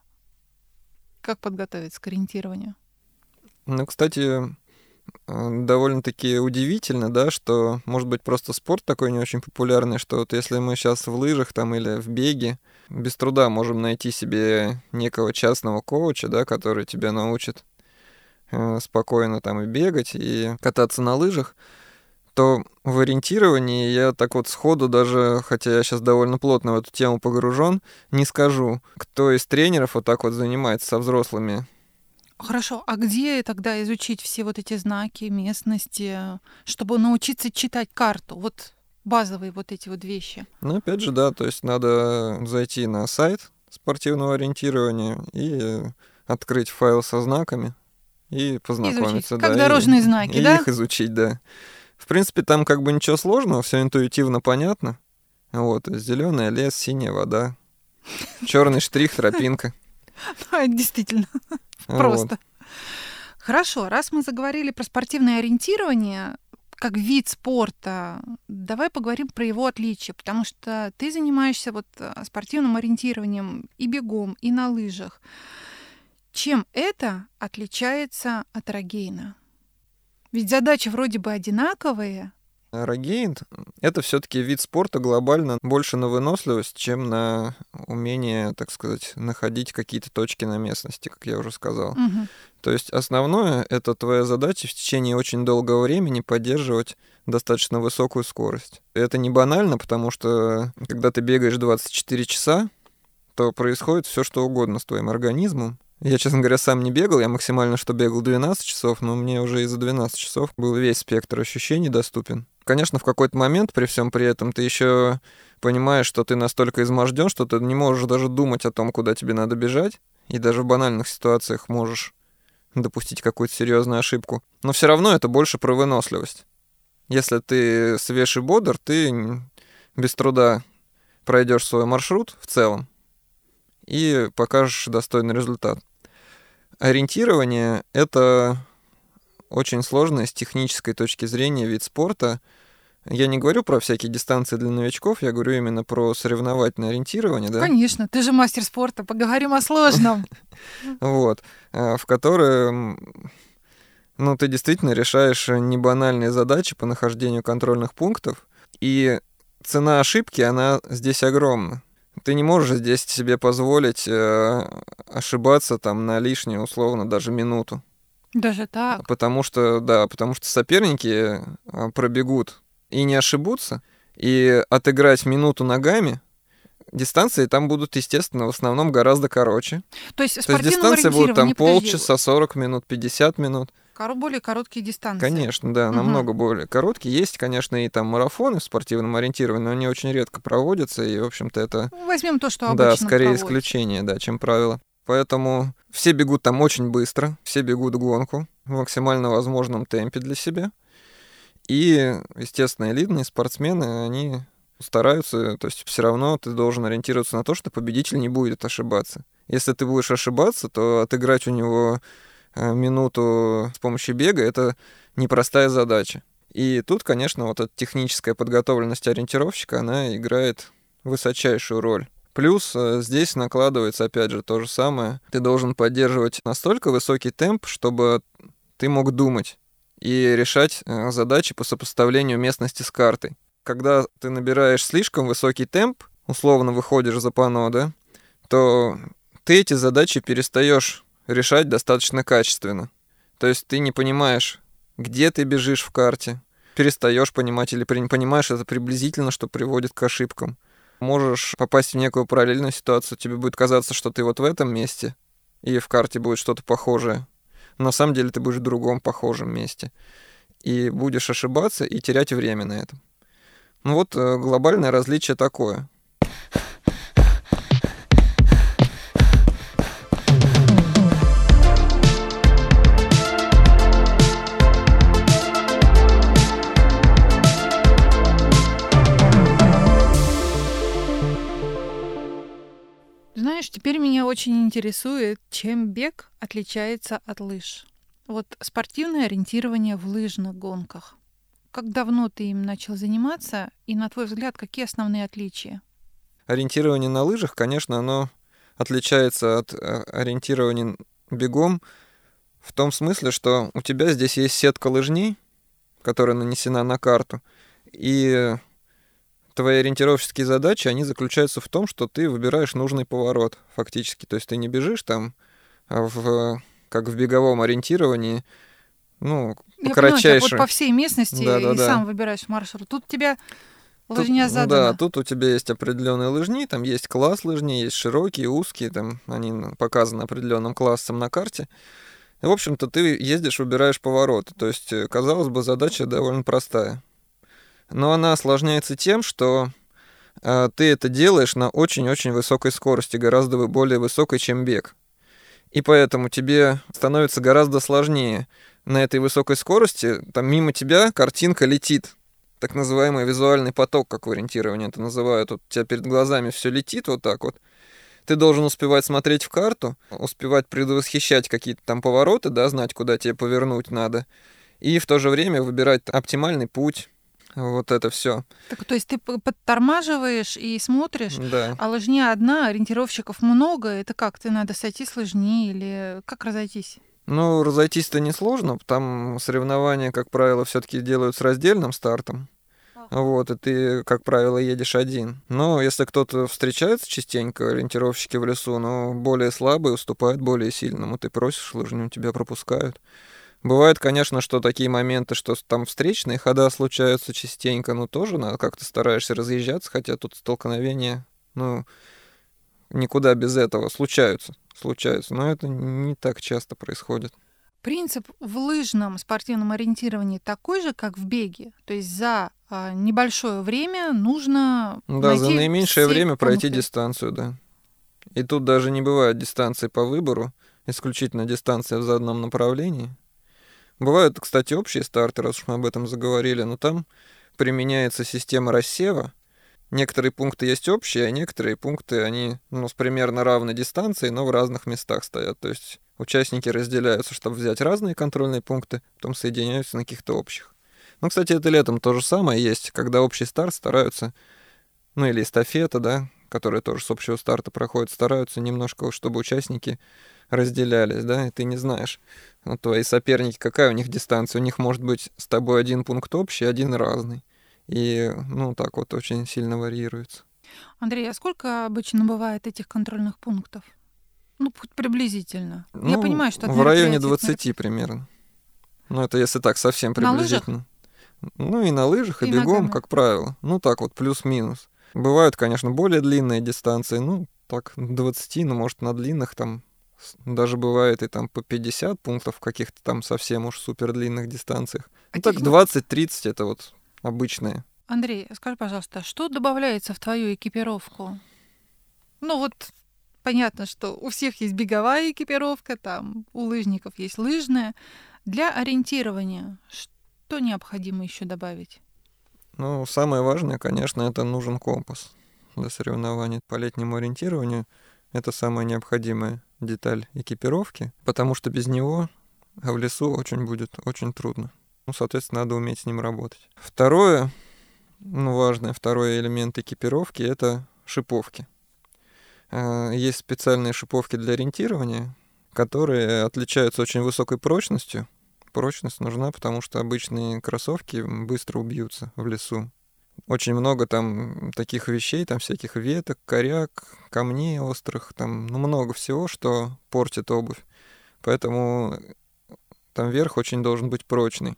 как подготовиться к ориентированию? Ну, кстати, довольно-таки удивительно, да, что, может быть, просто спорт такой не очень популярный, что вот если мы сейчас в лыжах там или в беге, без труда можем найти себе некого частного коуча, да, который тебя научит э, спокойно там и бегать, и кататься на лыжах, то в ориентировании я так вот сходу даже, хотя я сейчас довольно плотно в эту тему погружен, не скажу, кто из тренеров вот так вот занимается со взрослыми Хорошо, а где тогда изучить все вот эти знаки местности, чтобы научиться читать карту? Вот базовые вот эти вот вещи. Ну, опять же, да, то есть надо зайти на сайт спортивного ориентирования и открыть файл со знаками и познакомиться. Изучить, как да, дорожные и, знаки, и да? их изучить, да. В принципе, там как бы ничего сложного, все интуитивно понятно. Вот, зеленый лес, синяя вода, черный штрих, тропинка. (laughs) Ну, действительно. (laughs) Просто. Хорошо, раз мы заговорили про спортивное ориентирование, как вид спорта, давай поговорим про его отличия, потому что ты занимаешься вот э, спортивным ориентированием и бегом, и на лыжах. Чем это отличается от рогейна? Ведь задачи вроде бы одинаковые, Рогейн — это все таки вид спорта глобально больше на выносливость, чем на умение, так сказать, находить какие-то точки на местности, как я уже сказал. Угу. То есть основное — это твоя задача в течение очень долгого времени поддерживать достаточно высокую скорость. Это не банально, потому что когда ты бегаешь 24 часа, то происходит все что угодно с твоим организмом. Я, честно говоря, сам не бегал, я максимально что бегал 12 часов, но мне уже и за 12 часов был весь спектр ощущений доступен. Конечно, в какой-то момент при всем при этом ты еще понимаешь, что ты настолько изможден, что ты не можешь даже думать о том, куда тебе надо бежать, и даже в банальных ситуациях можешь допустить какую-то серьезную ошибку. Но все равно это больше про выносливость. Если ты свеж бодр, ты без труда пройдешь свой маршрут в целом и покажешь достойный результат. Ориентирование — это очень сложный с технической точки зрения вид спорта. Я не говорю про всякие дистанции для новичков, я говорю именно про соревновательное ориентирование, да? Конечно, ты же мастер спорта, поговорим о сложном. (laughs) Вот, э, в котором ну, ты действительно решаешь небанальные задачи по нахождению контрольных пунктов, и цена ошибки, она здесь огромна. Ты не можешь здесь себе позволить э, ошибаться там на лишнюю, условно, даже минуту. Даже так? Потому что, да, потому что соперники э, пробегут и не ошибутся, и отыграть минуту ногами, дистанции там будут, естественно, в основном гораздо короче. То есть, То есть дистанции будут там полчаса, 40 минут, 50 минут более короткие дистанции. Конечно, да, угу. намного более короткие. Есть, конечно, и там марафоны в спортивном ориентировании, но они очень редко проводятся, и, в общем-то, это... Ну, возьмем то, что обычно Да, скорее проводится. исключение, да, чем правило. Поэтому все бегут там очень быстро, все бегут гонку в максимально возможном темпе для себя. И, естественно, элитные спортсмены, они стараются, то есть все равно ты должен ориентироваться на то, что победитель не будет ошибаться. Если ты будешь ошибаться, то отыграть у него Э, минуту с помощью бега, это непростая задача. И тут, конечно, вот эта техническая подготовленность ориентировщика, она играет высочайшую роль. Плюс э, здесь накладывается, опять же, то же самое. Ты должен поддерживать настолько высокий темп, чтобы ты мог думать и решать э, задачи по сопоставлению местности с картой. Когда ты набираешь слишком высокий темп, условно выходишь за пано, да, то ты эти задачи перестаешь решать достаточно качественно. То есть ты не понимаешь, где ты бежишь в карте, перестаешь понимать или понимаешь это приблизительно, что приводит к ошибкам. Можешь попасть в некую параллельную ситуацию, тебе будет казаться, что ты вот в этом месте, и в карте будет что-то похожее. На самом деле ты будешь в другом похожем месте. И будешь ошибаться и терять время на этом. Ну вот э, глобальное различие такое. Теперь меня очень интересует, чем бег отличается от лыж. Вот спортивное ориентирование в лыжных гонках. Как давно ты им начал заниматься, и, на твой взгляд, какие основные отличия? Ориентирование на лыжах, конечно, оно отличается от э, ориентирования бегом в том смысле, что у тебя здесь есть сетка лыжней, которая нанесена на карту, и твои ориентировщические задачи, они заключаются в том, что ты выбираешь нужный поворот фактически. То есть ты не бежишь там а в, как в беговом ориентировании, ну, Я кратчайшему. вот по всей местности да, да, и да. сам выбираешь маршрут. Тут у тебя лыжня тут, задана. Да, тут у тебя есть определенные лыжни, там есть класс лыжни, есть широкие, узкие, там они показаны определенным классом на карте. И, в общем-то, ты ездишь, выбираешь повороты. То есть, э, казалось бы, задача довольно простая но она осложняется тем, что э, ты это делаешь на очень-очень высокой скорости, гораздо более высокой, чем бег. И поэтому тебе становится гораздо сложнее на этой высокой скорости, там мимо тебя картинка летит, так называемый визуальный поток, как в ориентировании это называют, вот у тебя перед глазами все летит вот так вот. Ты должен успевать смотреть в карту, успевать предвосхищать какие-то там повороты, да, знать, куда тебе повернуть надо, и в то же время выбирать оптимальный путь, вот это все. Так, то есть ты подтормаживаешь и смотришь, да. а лыжня одна, ориентировщиков много. Это как? Ты надо сойти с лыжни или как разойтись? Ну, разойтись-то несложно. Там соревнования, как правило, все-таки делают с раздельным стартом. Вот, и ты, как правило, едешь один. Но если кто-то встречается частенько, ориентировщики в лесу, но более слабые уступают более сильному. Ты просишь лыжню, тебя пропускают. Бывает, конечно, что такие моменты, что там встречные хода случаются частенько, но тоже надо как-то стараешься разъезжаться, хотя тут столкновения, ну, никуда без этого случаются, случаются, но это не так часто происходит. Принцип в лыжном спортивном ориентировании такой же, как в беге. То есть за а, небольшое время нужно Да, найти за наименьшее время пункты. пройти дистанцию, да. И тут даже не бывает дистанции по выбору, исключительно дистанция в заданном направлении. Бывают, кстати, общие старты, раз уж мы об этом заговорили, но там применяется система рассева. Некоторые пункты есть общие, а некоторые пункты, они ну, с примерно равной дистанцией, но в разных местах стоят. То есть участники разделяются, чтобы взять разные контрольные пункты, потом соединяются на каких-то общих. Ну, кстати, это летом то же самое есть, когда общий старт стараются, ну или эстафета, да, которая тоже с общего старта проходит, стараются немножко, чтобы участники разделялись, да, и ты не знаешь, ну, твои соперники, какая у них дистанция, у них может быть с тобой один пункт общий, один разный. И, ну, так вот очень сильно варьируется. Андрей, а сколько обычно бывает этих контрольных пунктов? Ну, приблизительно. Ну, Я понимаю, что... В районе 20 примерно. Ну, это если так совсем приблизительно. На лыжах? Ну, и на лыжах, и, и бегом, ногами. как правило. Ну, так вот, плюс-минус. Бывают, конечно, более длинные дистанции, ну, так, 20, ну, может, на длинных там даже бывает и там по 50 пунктов в каких-то там совсем уж супер длинных дистанциях. Ну, так 20-30 это вот обычные. Андрей, скажи, пожалуйста, что добавляется в твою экипировку? Ну вот понятно, что у всех есть беговая экипировка, там у лыжников есть лыжная. Для ориентирования что необходимо еще добавить? Ну, самое важное, конечно, это нужен компас для соревнований по летнему ориентированию. Это самая необходимая деталь экипировки, потому что без него в лесу очень будет очень трудно. Ну, соответственно, надо уметь с ним работать. Второе, ну, важное, второй элемент экипировки — это шиповки. А, есть специальные шиповки для ориентирования, которые отличаются очень высокой прочностью. Прочность нужна, потому что обычные кроссовки быстро убьются в лесу. Очень много там таких вещей, там всяких веток, коряк, камней острых, там ну, много всего, что портит обувь. Поэтому там верх очень должен быть прочный.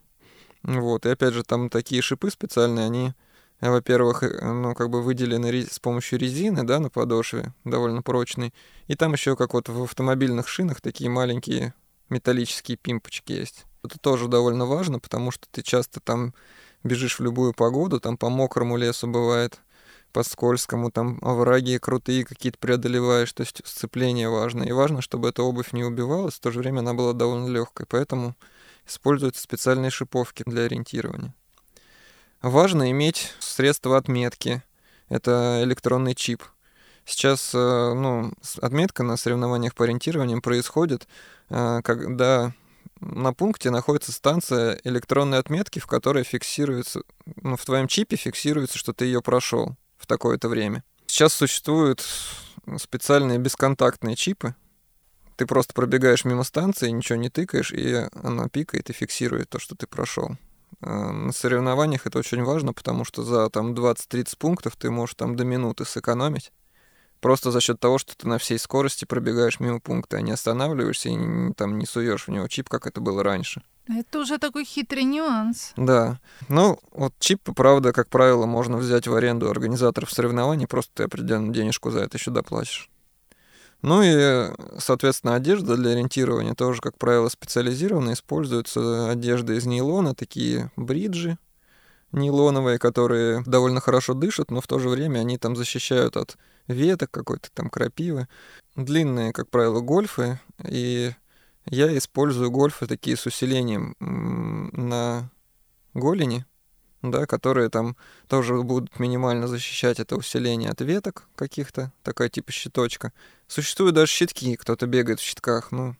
Вот, и опять же, там такие шипы специальные, они, во-первых, э, ну, как бы выделены с помощью резины, да, на подошве, довольно прочный. И там еще, как вот в автомобильных шинах, такие маленькие металлические пимпочки есть. Это тоже довольно важно, потому что ты часто там бежишь в любую погоду, там по мокрому лесу бывает, по скользкому, там овраги крутые какие-то преодолеваешь, то есть сцепление важно. И важно, чтобы эта обувь не убивалась, в то же время она была довольно легкой, поэтому используются специальные шиповки для ориентирования. Важно иметь средства отметки, это электронный чип. Сейчас э, ну, отметка на соревнованиях по ориентированию происходит, э, когда на пункте находится станция электронной отметки, в которой фиксируется, ну, в твоем чипе фиксируется, что ты ее прошел в такое-то время. Сейчас существуют специальные бесконтактные чипы. Ты просто пробегаешь мимо станции, ничего не тыкаешь, и она пикает и фиксирует то, что ты прошел. А, на соревнованиях это очень важно, потому что за там 20-30 пунктов ты можешь там до минуты сэкономить просто за счет того, что ты на всей скорости пробегаешь мимо пункта, а не останавливаешься и там не суешь в него чип, как это было раньше. Это уже такой хитрый нюанс. Да. Ну, вот чип, правда, как правило, можно взять в аренду организаторов соревнований, просто ты определенную денежку за это еще доплатишь. Ну и, соответственно, одежда для ориентирования тоже, как правило, специализированная. Используются одежда из нейлона, такие бриджи, нейлоновые, которые довольно хорошо дышат, но в то же время они там защищают от веток какой-то там крапивы. Длинные, как правило, гольфы, и я использую гольфы такие с усилением на голени, да, которые там тоже будут минимально защищать это усиление от веток каких-то, такая типа щиточка. Существуют даже щитки, кто-то бегает в щитках, ну,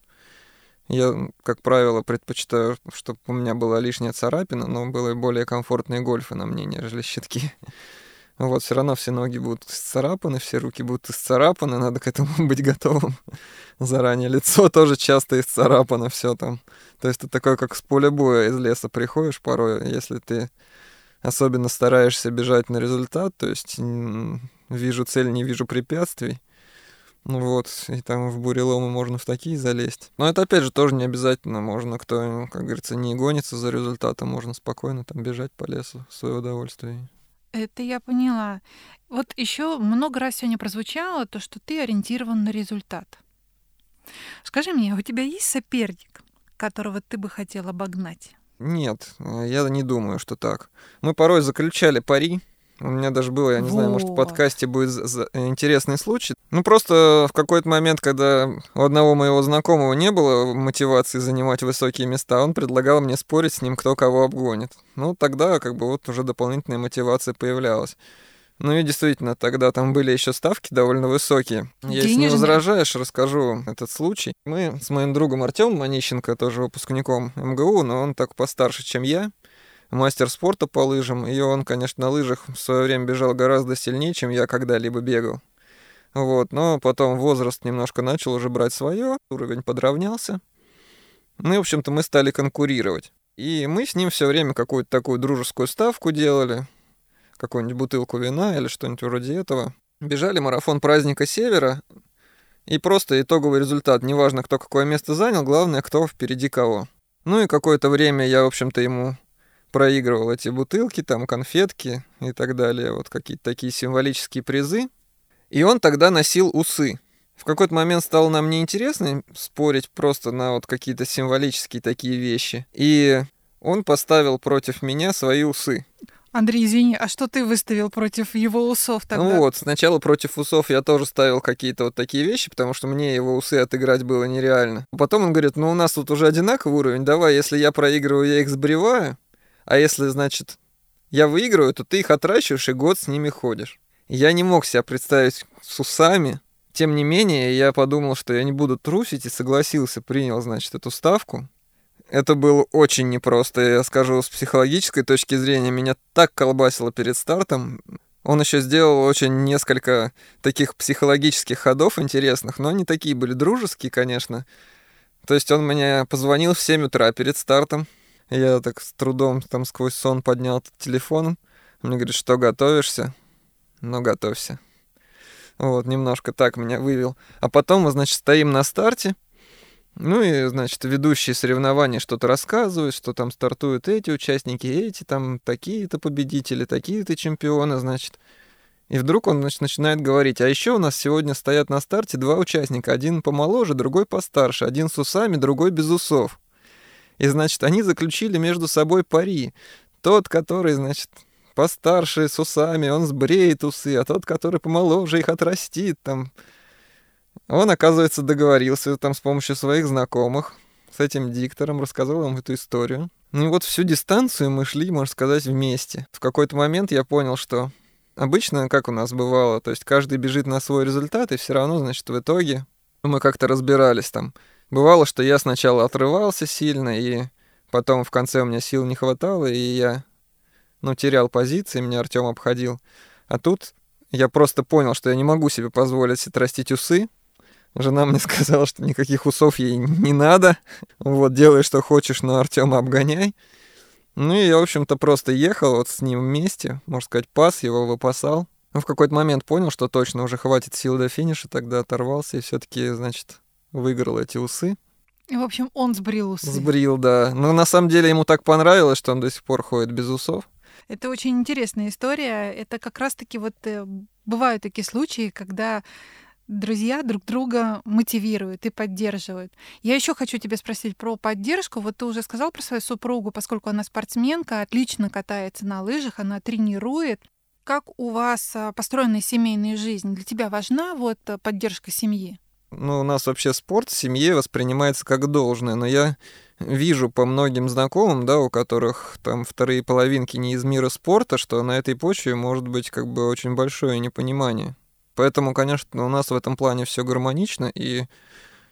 я, как правило, предпочитаю, чтобы у меня была лишняя царапина, но было более комфортные гольфы на мне, нежели щитки. Вот, все равно все ноги будут исцарапаны, все руки будут исцарапаны, надо к этому (laughs) быть готовым заранее. Лицо тоже часто исцарапано, все там. То есть это такое, как с поля боя из леса приходишь порой, если ты особенно стараешься бежать на результат, то есть вижу цель, не вижу препятствий, ну вот, и там в буреломы можно в такие залезть. Но это опять же тоже не обязательно. Можно, кто, как говорится, не гонится за результатом, можно спокойно там бежать по лесу в свое удовольствие. Это я поняла. Вот еще много раз сегодня прозвучало то, что ты ориентирован на результат. Скажи мне, у тебя есть соперник, которого ты бы хотел обогнать? Нет, я не думаю, что так. Мы порой заключали пари У меня даже было, я не вот. знаю, может, в подкасте будет интересный случай. Ну, просто в какой-то момент, когда у одного моего знакомого не было мотивации занимать высокие места, он предлагал мне спорить с ним, кто кого обгонит. Ну, тогда как бы вот уже дополнительная мотивация появлялась. Ну и действительно, тогда там были еще ставки довольно высокие. Денежные. Если не возражаешь, расскажу этот случай. Мы с моим другом Артемом Онищенко, тоже выпускником МГУ, но он так постарше, чем я, мастер спорта по лыжам, и он, конечно, на лыжах в свое время бежал гораздо сильнее, чем я когда-либо бегал. Вот, но потом возраст немножко начал уже брать свое, уровень подравнялся. Ну и, в общем-то, мы стали конкурировать. И мы с ним все время какую-то такую дружескую ставку делали, какую-нибудь бутылку вина или что-нибудь вроде этого. Бежали марафон праздника Севера, и просто итоговый результат, неважно, кто какое место занял, главное, кто впереди кого. Ну и какое-то время я, в общем-то, ему проигрывал эти бутылки, там, конфетки и так далее, вот какие-то такие символические призы. И он тогда носил усы. В какой-то момент стало нам неинтересно спорить просто на вот какие-то символические такие вещи. И он поставил против меня свои усы. Андрей, извини, а что ты выставил против его усов тогда? Ну вот, сначала против усов я тоже ставил какие-то вот такие вещи, потому что мне его усы отыграть было нереально. Потом он говорит, ну у нас тут уже одинаковый уровень, давай, если я проигрываю, я их сбриваю, а если, значит, я выигрываю, то ты их отращиваешь и год с ними ходишь. Я не мог себя представить с усами, тем не менее, я подумал, что я не буду трусить и согласился, принял, значит, эту ставку. Это было очень непросто, я скажу, с психологической точки зрения. Меня так колбасило перед стартом. Он еще сделал очень несколько таких психологических ходов интересных, но они такие были дружеские, конечно. То есть он мне позвонил в 7 утра перед стартом. Я так с трудом там сквозь сон поднял телефон. Он мне говорит, что готовишься? Ну, готовься. Вот, немножко так меня вывел. А потом мы, значит, стоим на старте. Ну и, значит, ведущие соревнования что-то рассказывают, что там стартуют эти участники, эти там такие-то победители, такие-то чемпионы, значит. И вдруг он значит, начинает говорить, а еще у нас сегодня стоят на старте два участника, один помоложе, другой постарше, один с усами, другой без усов. И, значит, они заключили между собой пари. Тот, который, значит, постарше, с усами, он сбреет усы, а тот, который помоложе, их отрастит, там, он, оказывается, договорился там с помощью своих знакомых с этим диктором, рассказал им эту историю. Ну и вот всю дистанцию мы шли, можно сказать, вместе. В какой-то момент я понял, что обычно, как у нас бывало, то есть каждый бежит на свой результат, и все равно, значит, в итоге мы как-то разбирались там. Бывало, что я сначала отрывался сильно, и потом в конце у меня сил не хватало, и я, ну, терял позиции, меня Артем обходил. А тут я просто понял, что я не могу себе позволить отрастить усы, Жена мне (laughs) сказала, что никаких усов ей не надо. Вот, делай, что хочешь, но Артема обгоняй. Ну и я, в общем-то, просто ехал вот с ним вместе, можно сказать, пас его, выпасал. Но в какой-то момент понял, что точно уже хватит сил до финиша, тогда оторвался и все таки значит, выиграл эти усы. И, в общем, он сбрил усы. Сбрил, да. Но на самом деле ему так понравилось, что он до сих пор ходит без усов. Это очень интересная история. Это как раз-таки вот э, бывают такие случаи, когда друзья друг друга мотивируют и поддерживают. Я еще хочу тебя спросить про поддержку. Вот ты уже сказал про свою супругу, поскольку она спортсменка, отлично катается на лыжах, она тренирует. Как у вас а, построена семейная жизнь? Для тебя важна вот а, поддержка семьи? Ну, у нас вообще спорт в семье воспринимается как должное, но я вижу по многим знакомым, да, у которых там вторые половинки не из мира спорта, что на этой почве может быть как бы очень большое непонимание. Поэтому, конечно, у нас в этом плане все гармонично, и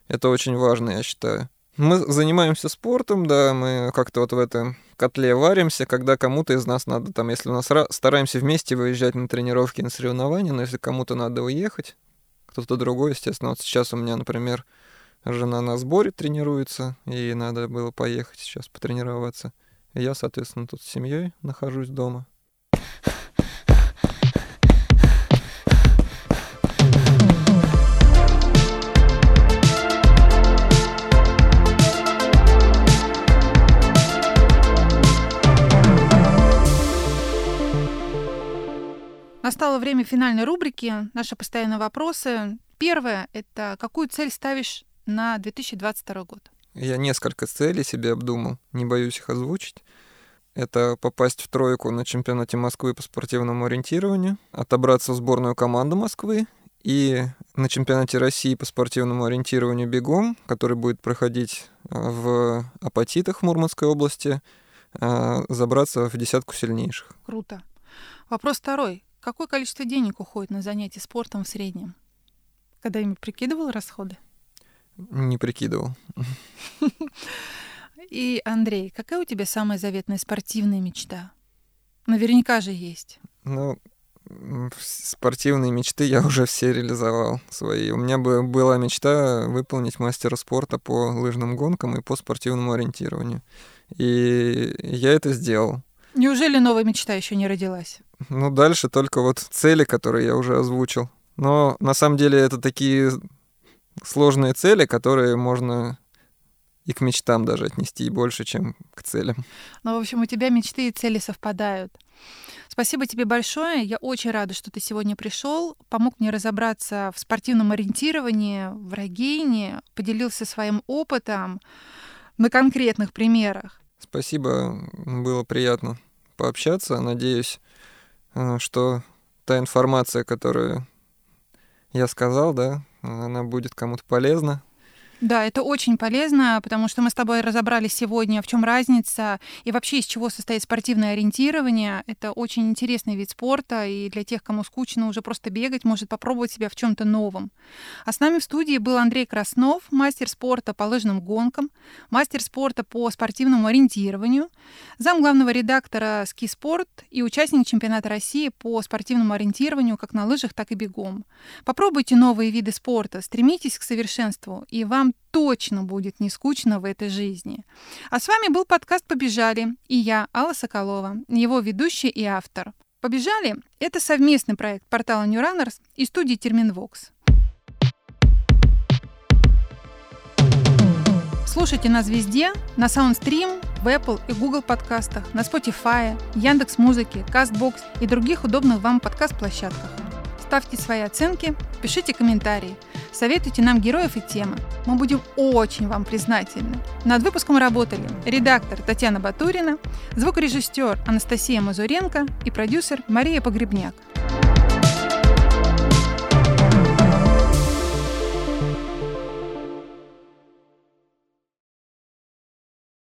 это очень важно, я считаю. Мы занимаемся спортом, да, мы как-то вот в этом котле варимся, когда кому-то из нас надо, там, если у нас стараемся вместе выезжать на тренировки, на соревнования, но если кому-то надо уехать, кто-то другой, естественно, вот сейчас у меня, например, жена на сборе тренируется, и надо было поехать сейчас потренироваться. Я, соответственно, тут с семьей нахожусь дома. Настало время финальной рубрики. Наши постоянные вопросы. Первое — это какую цель ставишь на 2022 год? Я несколько целей себе обдумал, не боюсь их озвучить. Это попасть в тройку на чемпионате Москвы по спортивному ориентированию, отобраться в сборную команду Москвы и на чемпионате России по спортивному ориентированию бегом, который будет проходить а, в Апатитах в Мурманской области, а, забраться в десятку сильнейших. Круто. Вопрос второй. Какое количество денег уходит на занятия спортом в среднем? Когда-нибудь прикидывал расходы? Не прикидывал. И, Андрей, какая у тебя самая заветная спортивная мечта? Наверняка же есть. Ну, спортивные мечты я уже все реализовал свои. У меня бы была мечта выполнить мастера спорта по лыжным гонкам и по спортивному ориентированию. И я это сделал. Неужели новая мечта еще не родилась? Ну, дальше только вот цели, которые я уже озвучил. Но на самом деле это такие сложные цели, которые можно и к мечтам даже отнести больше, чем к целям. Ну, в общем, у тебя мечты и цели совпадают. Спасибо тебе большое. Я очень рада, что ты сегодня пришел, помог мне разобраться в спортивном ориентировании, в рогейне, поделился своим опытом на конкретных примерах. Спасибо, было приятно пообщаться. Надеюсь, э, что та информация, которую я сказал, да, она будет кому-то полезна. Да, это очень полезно, потому что мы с тобой разобрали сегодня, в чем разница и вообще из чего состоит спортивное ориентирование. Это очень интересный вид спорта, и для тех, кому скучно уже просто бегать, может попробовать себя в чем-то новом. А с нами в студии был Андрей Краснов, мастер спорта по лыжным гонкам, мастер спорта по спортивному ориентированию, зам главного редактора «Ски Спорт» и участник чемпионата России по спортивному ориентированию как на лыжах, так и бегом. Попробуйте новые виды спорта, стремитесь к совершенству, и вам вам точно будет не скучно в этой жизни. А с вами был подкаст «Побежали» и я, Алла Соколова, его ведущий и автор. «Побежали» — это совместный проект портала New Runners и студии Терминвокс. Слушайте нас везде, на SoundStream, в Apple и Google подкастах, на Spotify, Яндекс Музыке, Castbox и других удобных вам подкаст-площадках. Ставьте свои оценки, пишите комментарии – Советуйте нам героев и темы. Мы будем очень вам признательны. Над выпуском работали редактор Татьяна Батурина, звукорежиссер Анастасия Мазуренко и продюсер Мария Погребняк.